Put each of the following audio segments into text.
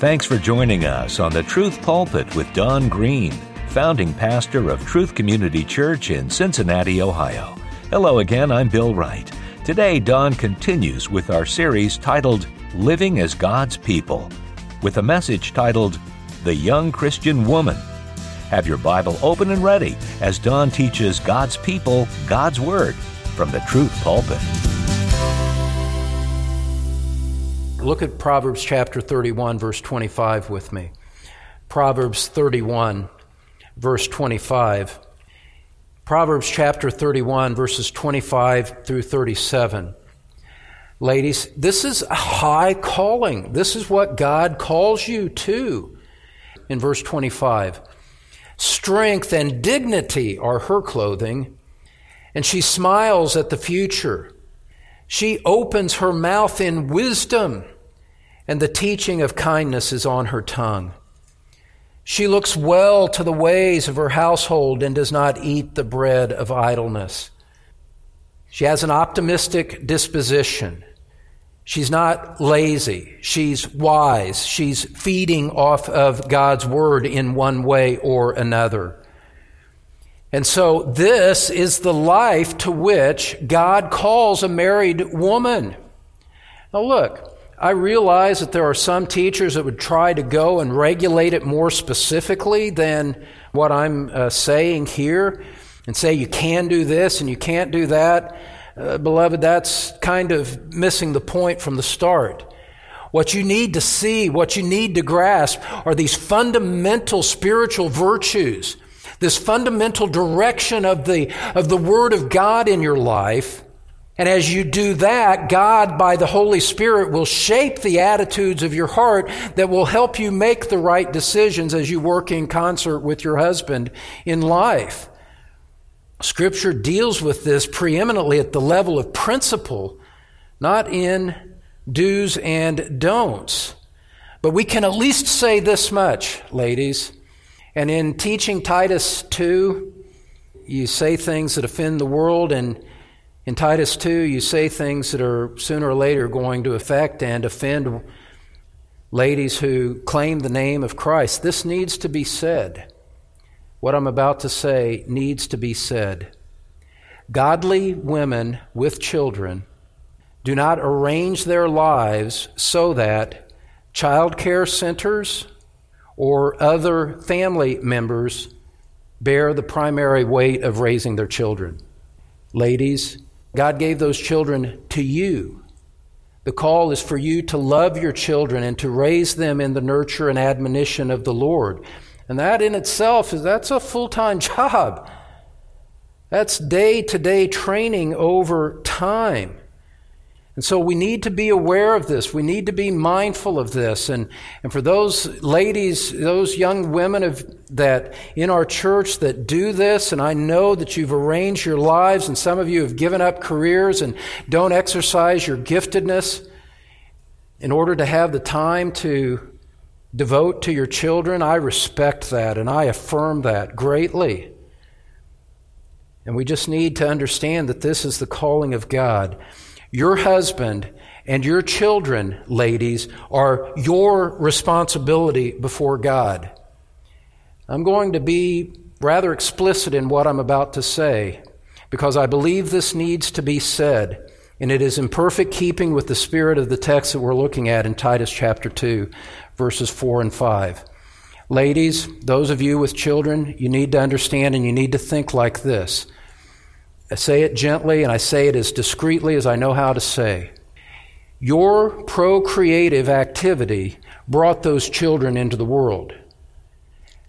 Thanks for joining us on the Truth Pulpit with Don Green, founding pastor of Truth Community Church in Cincinnati, Ohio. Hello again, I'm Bill Wright. Today, Don continues with our series titled Living as God's People, with a message titled The Young Christian Woman. Have your Bible open and ready as Don teaches God's people God's Word from the Truth Pulpit. Look at Proverbs chapter 31, verse 25 with me. Proverbs 31, verse 25. Proverbs chapter 31, verses 25 through 37. Ladies, this is a high calling. This is what God calls you to. In verse 25, strength and dignity are her clothing, and she smiles at the future. She opens her mouth in wisdom, and the teaching of kindness is on her tongue. She looks well to the ways of her household and does not eat the bread of idleness. She has an optimistic disposition. She's not lazy. She's wise. She's feeding off of God's word in one way or another. And so this is the life to which God calls a married woman. Now look, I realize that there are some teachers that would try to go and regulate it more specifically than what I'm uh, saying here and say you can do this and you can't do that. Uh, beloved, that's kind of missing the point from the start. What you need to see, what you need to grasp are these fundamental spiritual virtues this fundamental direction of the, of the Word of God in your life. And as you do that, God, by the Holy Spirit, will shape the attitudes of your heart that will help you make the right decisions as you work in concert with your husband in life. Scripture deals with this preeminently at the level of principle, not in do's and don'ts. But we can at least say this much, ladies. And in teaching Titus 2, you say things that offend the world, and in Titus 2, you say things that are sooner or later going to affect and offend ladies who claim the name of Christ. This needs to be said. What I'm about to say needs to be said. Godly women with children do not arrange their lives so that child care centers or other family members bear the primary weight of raising their children. Ladies, God gave those children to you. The call is for you to love your children and to raise them in the nurture and admonition of the Lord. And that in itself is that's a full-time job. That's day-to-day training over time. And so we need to be aware of this. We need to be mindful of this. And, and for those ladies, those young women of, that in our church that do this, and I know that you've arranged your lives, and some of you have given up careers and don't exercise your giftedness in order to have the time to devote to your children, I respect that and I affirm that greatly. And we just need to understand that this is the calling of God. Your husband and your children, ladies, are your responsibility before God. I'm going to be rather explicit in what I'm about to say because I believe this needs to be said, and it is in perfect keeping with the spirit of the text that we're looking at in Titus chapter 2, verses 4 and 5. Ladies, those of you with children, you need to understand and you need to think like this. I say it gently and I say it as discreetly as I know how to say. Your procreative activity brought those children into the world.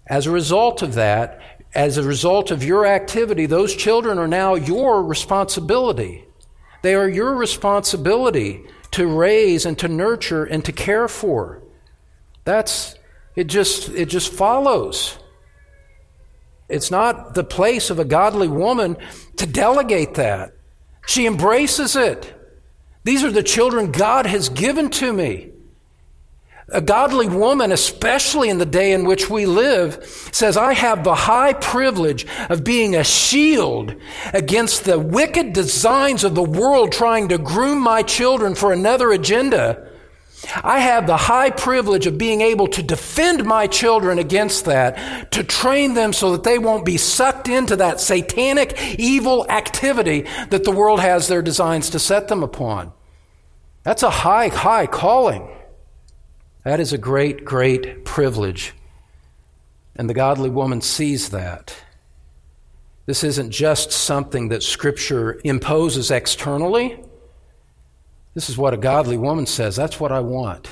As a result of that, as a result of your activity, those children are now your responsibility. They are your responsibility to raise and to nurture and to care for. That's it just it just follows. It's not the place of a godly woman to delegate that. She embraces it. These are the children God has given to me. A godly woman, especially in the day in which we live, says, I have the high privilege of being a shield against the wicked designs of the world trying to groom my children for another agenda. I have the high privilege of being able to defend my children against that, to train them so that they won't be sucked into that satanic evil activity that the world has their designs to set them upon. That's a high, high calling. That is a great, great privilege. And the godly woman sees that. This isn't just something that Scripture imposes externally. This is what a godly woman says. That's what I want.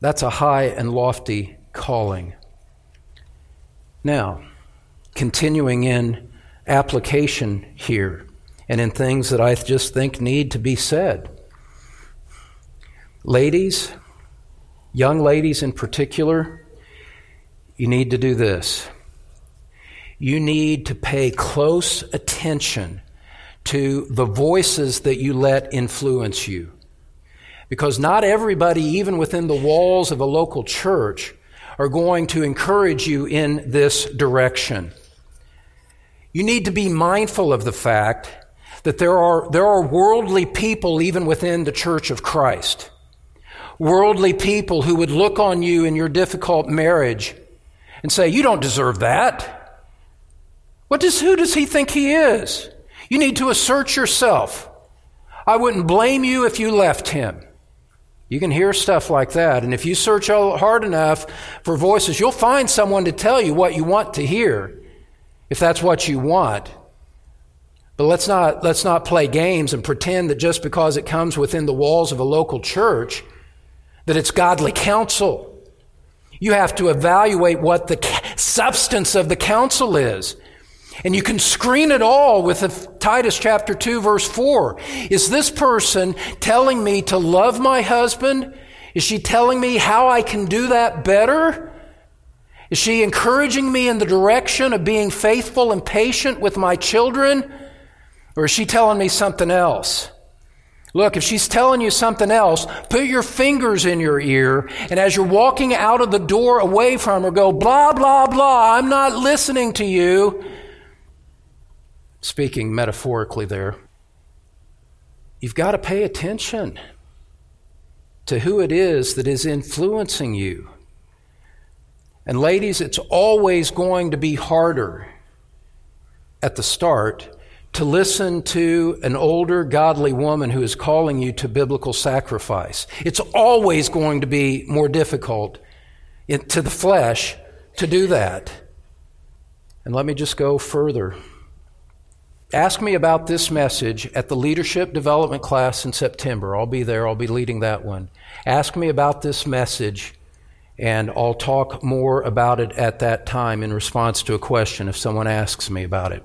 That's a high and lofty calling. Now, continuing in application here and in things that I just think need to be said. Ladies, young ladies in particular, you need to do this. You need to pay close attention to the voices that you let influence you. Because not everybody, even within the walls of a local church, are going to encourage you in this direction. You need to be mindful of the fact that there are, there are worldly people even within the church of Christ. Worldly people who would look on you in your difficult marriage and say, You don't deserve that. What does, who does he think he is? You need to assert yourself. I wouldn't blame you if you left him. You can hear stuff like that. And if you search hard enough for voices, you'll find someone to tell you what you want to hear, if that's what you want. But let's not, let's not play games and pretend that just because it comes within the walls of a local church, that it's godly counsel. You have to evaluate what the substance of the counsel is. And you can screen it all with Titus chapter 2 verse 4. Is this person telling me to love my husband? Is she telling me how I can do that better? Is she encouraging me in the direction of being faithful and patient with my children? Or is she telling me something else? Look, if she's telling you something else, put your fingers in your ear, and as you're walking out of the door away from her, go, blah, blah, blah, I'm not listening to you speaking metaphorically there, you've got to pay attention to who it is that is influencing you. And ladies, it's always going to be harder at the start to listen to an older, godly woman who is calling you to biblical sacrifice. It's always going to be more difficult to the flesh to do that. And let me just go further. Ask me about this message at the leadership development class in September. I'll be there, I'll be leading that one. Ask me about this message, and I'll talk more about it at that time in response to a question if someone asks me about it.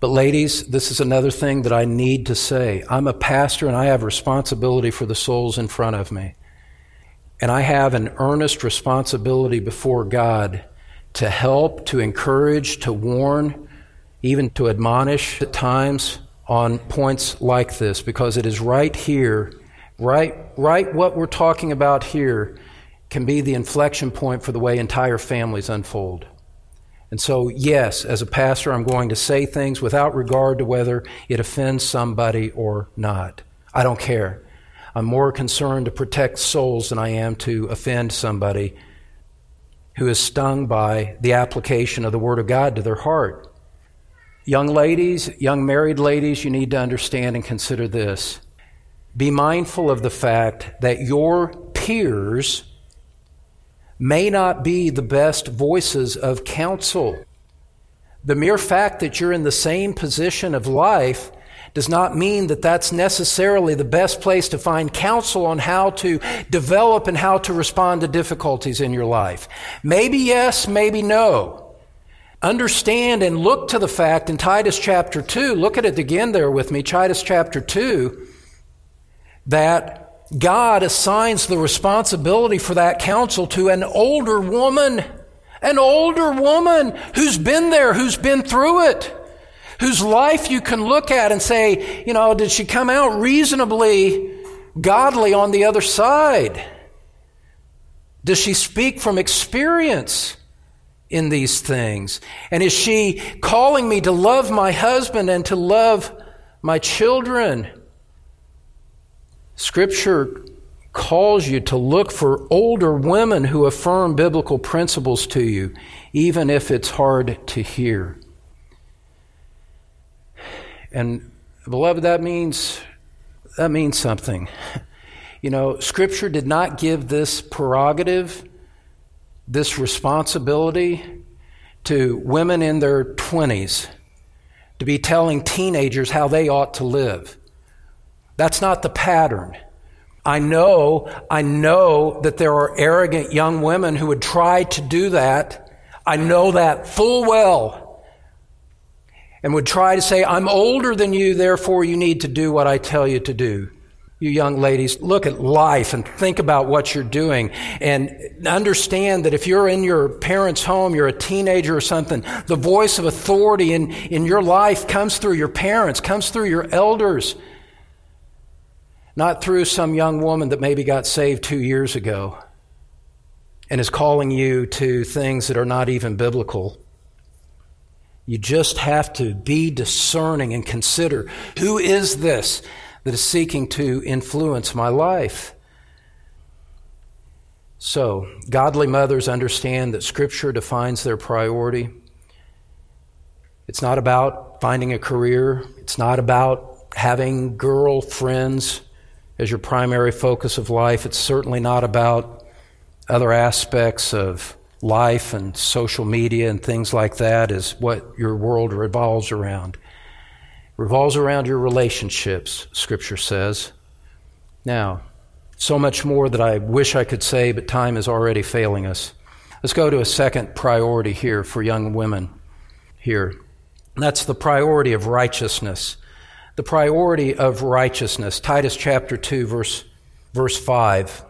But, ladies, this is another thing that I need to say. I'm a pastor and I have responsibility for the souls in front of me. And I have an earnest responsibility before God to help, to encourage, to warn, even to admonish at times on points like this because it is right here, right, right what we're talking about here can be the inflection point for the way entire families unfold. And so, yes, as a pastor, I'm going to say things without regard to whether it offends somebody or not. I don't care. I'm more concerned to protect souls than I am to offend somebody who is stung by the application of the Word of God to their heart. Young ladies, young married ladies, you need to understand and consider this. Be mindful of the fact that your peers may not be the best voices of counsel. The mere fact that you're in the same position of life does not mean that that's necessarily the best place to find counsel on how to develop and how to respond to difficulties in your life. Maybe yes, maybe no understand and look to the fact in Titus chapter 2, look at it again there with me, Titus chapter 2, that God assigns the responsibility for that counsel to an older woman, an older woman who's been there, who's been through it, whose life you can look at and say, you know, did she come out reasonably godly on the other side? Does she speak from experience? In these things? And is she calling me to love my husband and to love my children? Scripture calls you to look for older women who affirm biblical principles to you, even if it's hard to hear. And beloved, that means that means something. You know, Scripture did not give this prerogative, this responsibility to women in their 20s to be telling teenagers how they ought to live. That's not the pattern. I know, I know that there are arrogant young women who would try to do that. I know that full well. And would try to say, I'm older than you, therefore you need to do what I tell you to do. You young ladies, look at life and think about what you're doing and understand that if you're in your parents' home, you're a teenager or something, the voice of authority in, in your life comes through your parents, comes through your elders not through some young woman that maybe got saved two years ago and is calling you to things that are not even biblical. You just have to be discerning and consider who is this that is seeking to influence my life? So, godly mothers understand that Scripture defines their priority. It's not about finding a career, it's not about having girlfriends as your primary focus of life. It's certainly not about other aspects of life and social media and things like that, is what your world revolves around. Revolves around your relationships, Scripture says. Now, so much more that I wish I could say, but time is already failing us. Let's go to a second priority here for young women here. That's the priority of righteousness the priority of righteousness. Titus chapter 2, verse, verse 5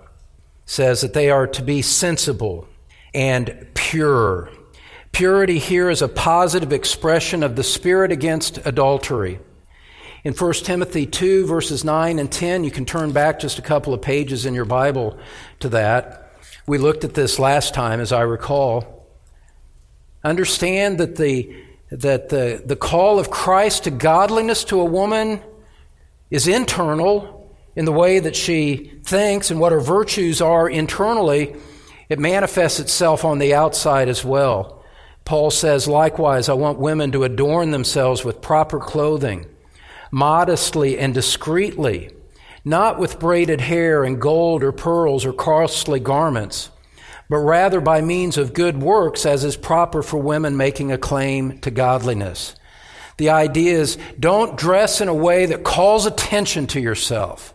says that they are to be sensible and pure. Purity here is a positive expression of the Spirit against adultery. In 1 Timothy 2, verses 9 and 10, you can turn back just a couple of pages in your Bible to that. We looked at this last time, as I recall. Understand that the that the, the call of Christ to godliness to a woman is internal in the way that she thinks and what her virtues are internally. It manifests itself on the outside as well. Paul says, likewise, I want women to adorn themselves with proper clothing, modestly and discreetly, not with braided hair and gold or pearls or costly garments but rather by means of good works, as is proper for women making a claim to godliness. The idea is don't dress in a way that calls attention to yourself.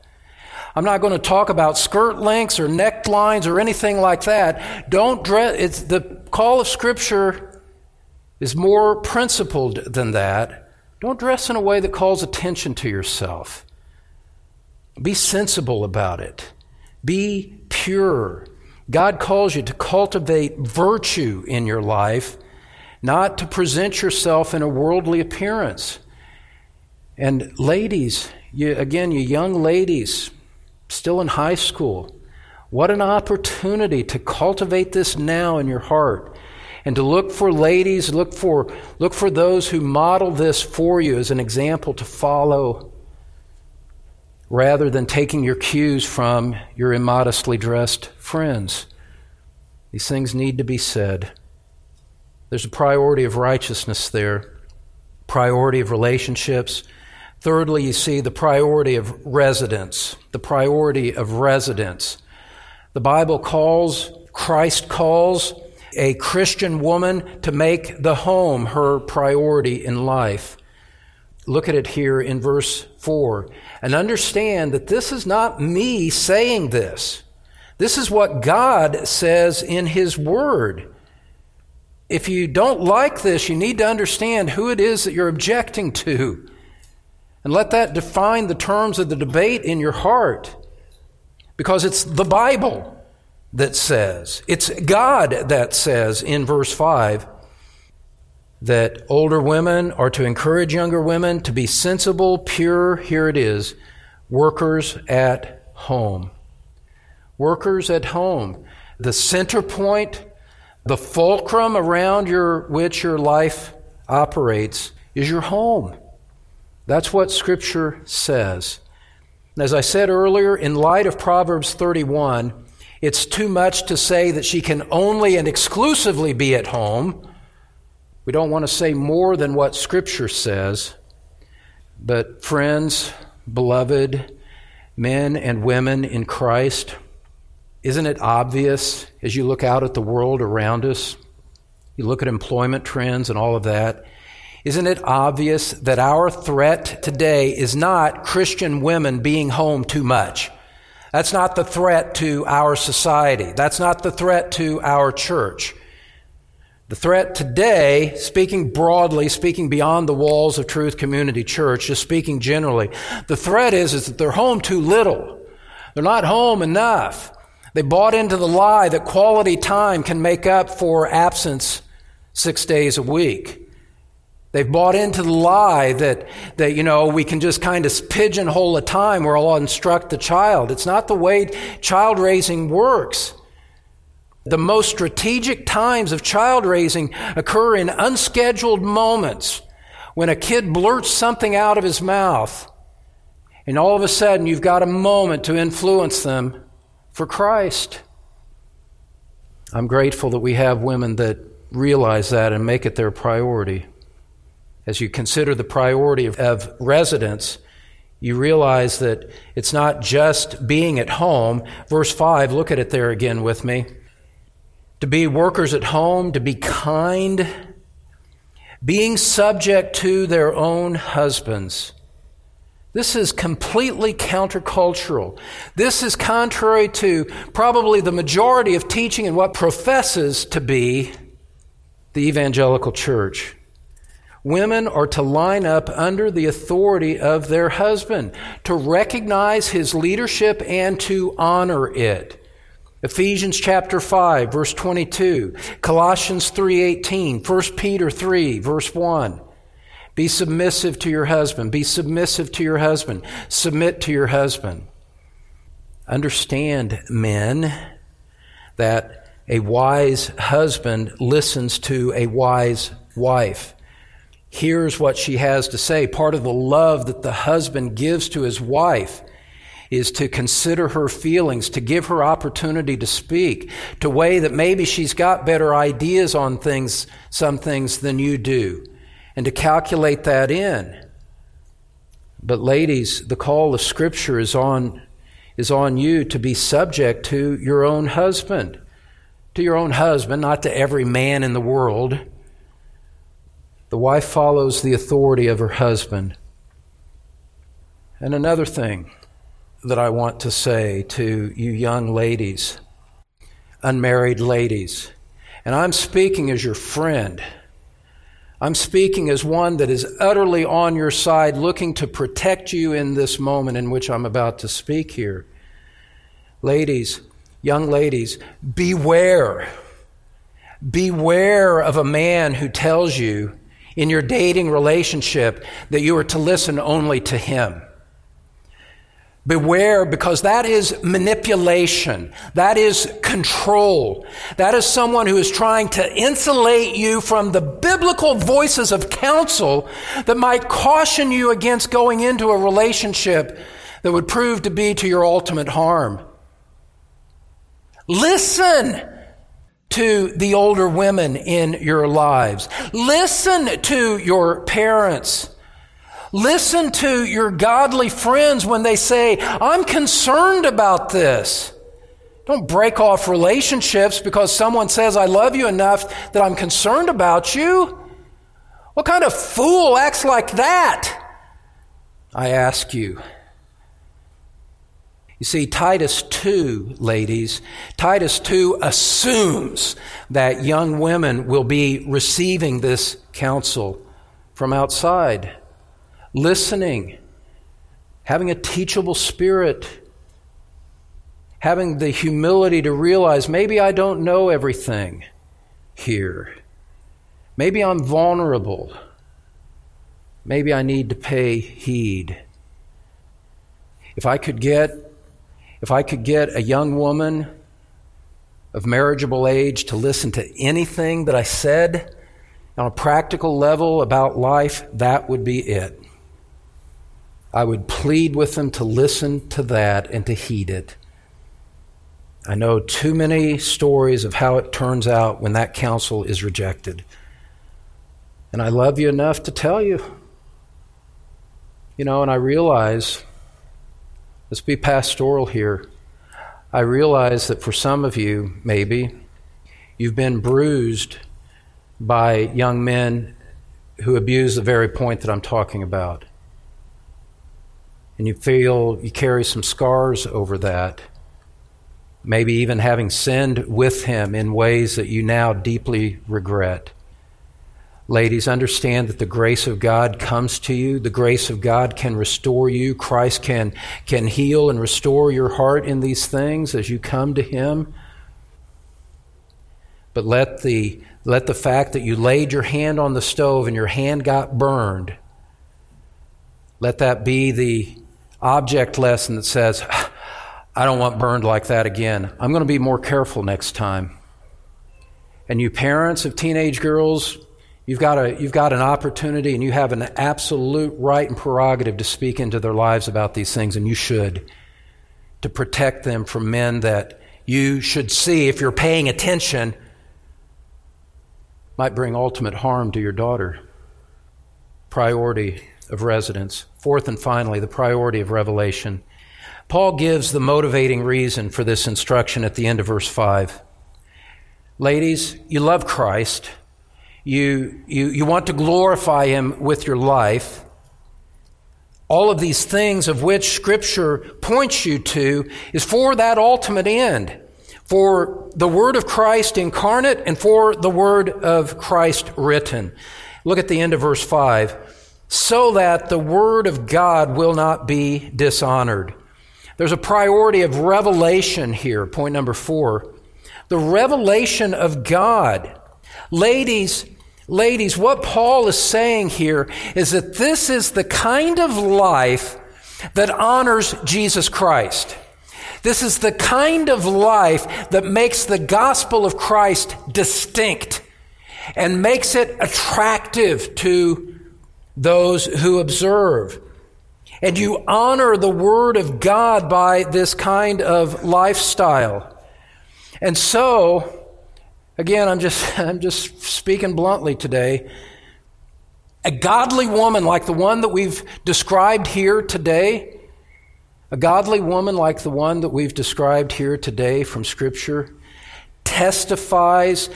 I'm not going to talk about skirt lengths or necklines or anything like that. Don't dress, it's the call of Scripture is more principled than that. Don't dress in a way that calls attention to yourself. Be sensible about it. Be pure. God calls you to cultivate virtue in your life, not to present yourself in a worldly appearance. And ladies, you, again, you young ladies, still in high school, what an opportunity to cultivate this now in your heart and to look for ladies, look for, look for those who model this for you as an example to follow rather than taking your cues from your immodestly dressed friends. These things need to be said. There's a priority of righteousness there, priority of relationships. Thirdly, you see the priority of residence, the priority of residence. The Bible calls, Christ calls a Christian woman to make the home her priority in life. Look at it here in verse 4 and understand that this is not me saying this. This is what God says in His Word. If you don't like this, you need to understand who it is that you're objecting to. And let that define the terms of the debate in your heart. Because it's the Bible that says, it's God that says in verse 5 that older women are to encourage younger women to be sensible, pure, here it is, workers at home. Workers at home. The center point, the fulcrum around your, which your life operates is your home. That's what Scripture says. As I said earlier, in light of Proverbs 31, it's too much to say that she can only and exclusively be at home. We don't want to say more than what Scripture says. But, friends, beloved, men and women in Christ, isn't it obvious as you look out at the world around us? You look at employment trends and all of that. Isn't it obvious that our threat today is not Christian women being home too much? That's not the threat to our society. That's not the threat to our church. The threat today, speaking broadly, speaking beyond the walls of Truth Community Church, just speaking generally, the threat is, is that they're home too little. They're not home enough. They bought into the lie that quality time can make up for absence six days a week. They've bought into the lie that, that, you know, we can just kind of pigeonhole a time where I'll instruct the child. It's not the way child raising works. The most strategic times of child raising occur in unscheduled moments when a kid blurts something out of his mouth, and all of a sudden you've got a moment to influence them for Christ. I'm grateful that we have women that realize that and make it their priority as you consider the priority of, residence, you realize that it's not just being at home. Verse 5, look at it there again with me. To be workers at home, to be kind, being subject to their own husbands. This is completely countercultural. This is contrary to probably the majority of teaching and what professes to be the evangelical church. Women are to line up under the authority of their husband, to recognize his leadership and to honor it. Ephesians chapter 5 verse 22, Colossians 3:18, 1 Peter 3 verse 1. Be submissive to your husband, be submissive to your husband, submit to your husband. Understand, men, that a wise husband listens to a wise wife hears what she has to say. Part of the love that the husband gives to his wife is to consider her feelings, to give her opportunity to speak, to weigh that maybe she's got better ideas on things, some things than you do, and to calculate that in. But ladies, the call of scripture is on, is on you to be subject to your own husband. To your own husband, not to every man in the world the wife follows the authority of her husband. And another thing that I want to say to you young ladies, unmarried ladies, and I'm speaking as your friend. I'm speaking as one that is utterly on your side, looking to protect you in this moment in which I'm about to speak here. Ladies, young ladies, beware. Beware of a man who tells you in your dating relationship that you are to listen only to him. Beware because that is manipulation. That is control. That is someone who is trying to insulate you from the biblical voices of counsel that might caution you against going into a relationship that would prove to be to your ultimate harm. Listen to the older women in your lives. Listen to your parents. Listen to your godly friends when they say, I'm concerned about this. Don't break off relationships because someone says, I love you enough that I'm concerned about you. What kind of fool acts like that? I ask you. You see, Titus 2, ladies, Titus 2 assumes that young women will be receiving this counsel from outside, listening, having a teachable spirit, having the humility to realize maybe I don't know everything here. Maybe I'm vulnerable. Maybe I need to pay heed. If I could get if I could get a young woman of marriageable age to listen to anything that I said on a practical level about life, that would be it. I would plead with them to listen to that and to heed it. I know too many stories of how it turns out when that counsel is rejected. And I love you enough to tell you. You know, and I realize, let's be pastoral here. I realize that for some of you, maybe, you've been bruised by young men who abuse the very point that I'm talking about. And you feel you carry some scars over that, maybe even having sinned with him in ways that you now deeply regret. Ladies, understand that the grace of God comes to you. The grace of God can restore you. Christ can, can heal and restore your heart in these things as you come to Him. But let the, let the fact that you laid your hand on the stove and your hand got burned, let that be the object lesson that says, I don't want burned like that again. I'm going to be more careful next time. And you parents of teenage girls, You've got, a, you've got an opportunity and you have an absolute right and prerogative to speak into their lives about these things, and you should, to protect them from men that you should see, if you're paying attention, might bring ultimate harm to your daughter. Priority of residence. Fourth and finally, the priority of revelation. Paul gives the motivating reason for this instruction at the end of verse 5. Ladies, you love Christ you, you, you want to glorify Him with your life. All of these things of which Scripture points you to is for that ultimate end, for the Word of Christ incarnate and for the Word of Christ written. Look at the end of verse 5 so that the Word of God will not be dishonored. There's a priority of revelation here, point number four. The revelation of God. Ladies, Ladies, what Paul is saying here is that this is the kind of life that honors Jesus Christ. This is the kind of life that makes the gospel of Christ distinct and makes it attractive to those who observe. And you honor the Word of God by this kind of lifestyle. And so, Again, I'm just, I'm just speaking bluntly today. A godly woman like the one that we've described here today, a godly woman like the one that we've described here today from Scripture, testifies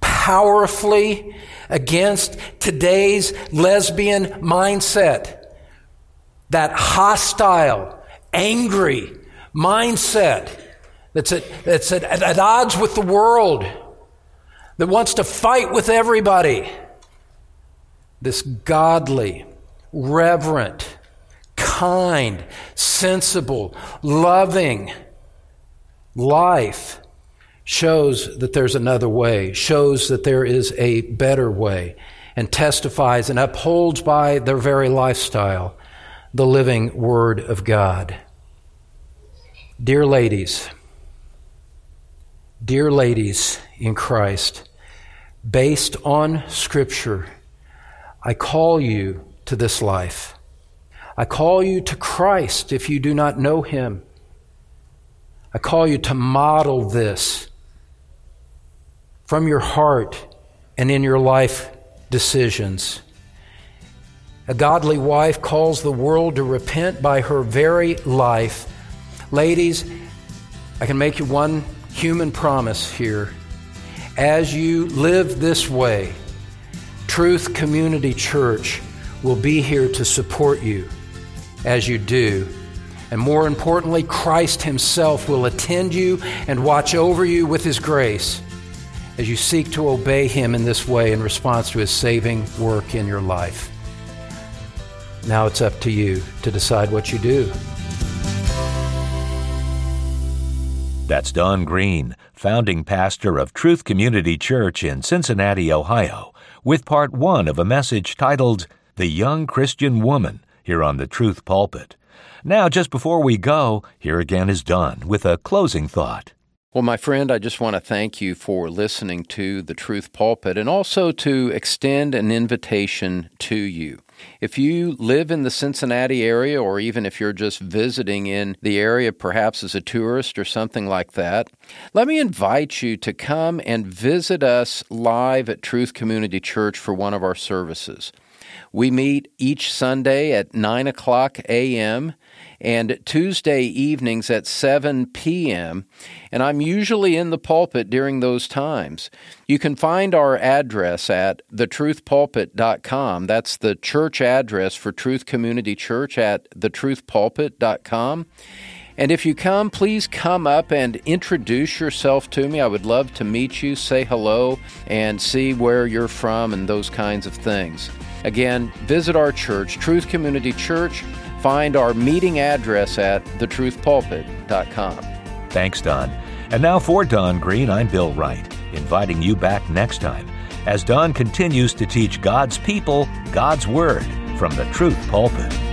powerfully against today's lesbian mindset. That hostile, angry mindset that's at, that's at, at odds with the world that wants to fight with everybody. This godly, reverent, kind, sensible, loving life shows that there's another way, shows that there is a better way, and testifies and upholds by their very lifestyle the living Word of God. Dear ladies, dear ladies in Christ, based on Scripture, I call you to this life. I call you to Christ if you do not know Him. I call you to model this from your heart and in your life decisions. A godly wife calls the world to repent by her very life. Ladies, I can make you one human promise here as you live this way, Truth Community Church will be here to support you as you do. And more importantly, Christ Himself will attend you and watch over you with His grace as you seek to obey Him in this way in response to His saving work in your life. Now it's up to you to decide what you do. That's Don Green, founding pastor of Truth Community Church in Cincinnati, Ohio, with part one of a message titled The Young Christian Woman here on the Truth Pulpit. Now, just before we go, here again is Don with a closing thought. Well, my friend, I just want to thank you for listening to the Truth Pulpit and also to extend an invitation to you. If you live in the Cincinnati area, or even if you're just visiting in the area, perhaps as a tourist or something like that, let me invite you to come and visit us live at Truth Community Church for one of our services. We meet each Sunday at 9 o'clock a.m and Tuesday evenings at 7 p.m., and I'm usually in the pulpit during those times. You can find our address at thetruthpulpit.com. That's the church address for Truth Community Church at thetruthpulpit.com. And if you come, please come up and introduce yourself to me. I would love to meet you, say hello, and see where you're from and those kinds of things. Again, visit our church, Truth Community Church, Find our meeting address at thetruthpulpit.com. Thanks, Don. And now for Don Green, I'm Bill Wright, inviting you back next time as Don continues to teach God's people God's Word from the Truth Pulpit.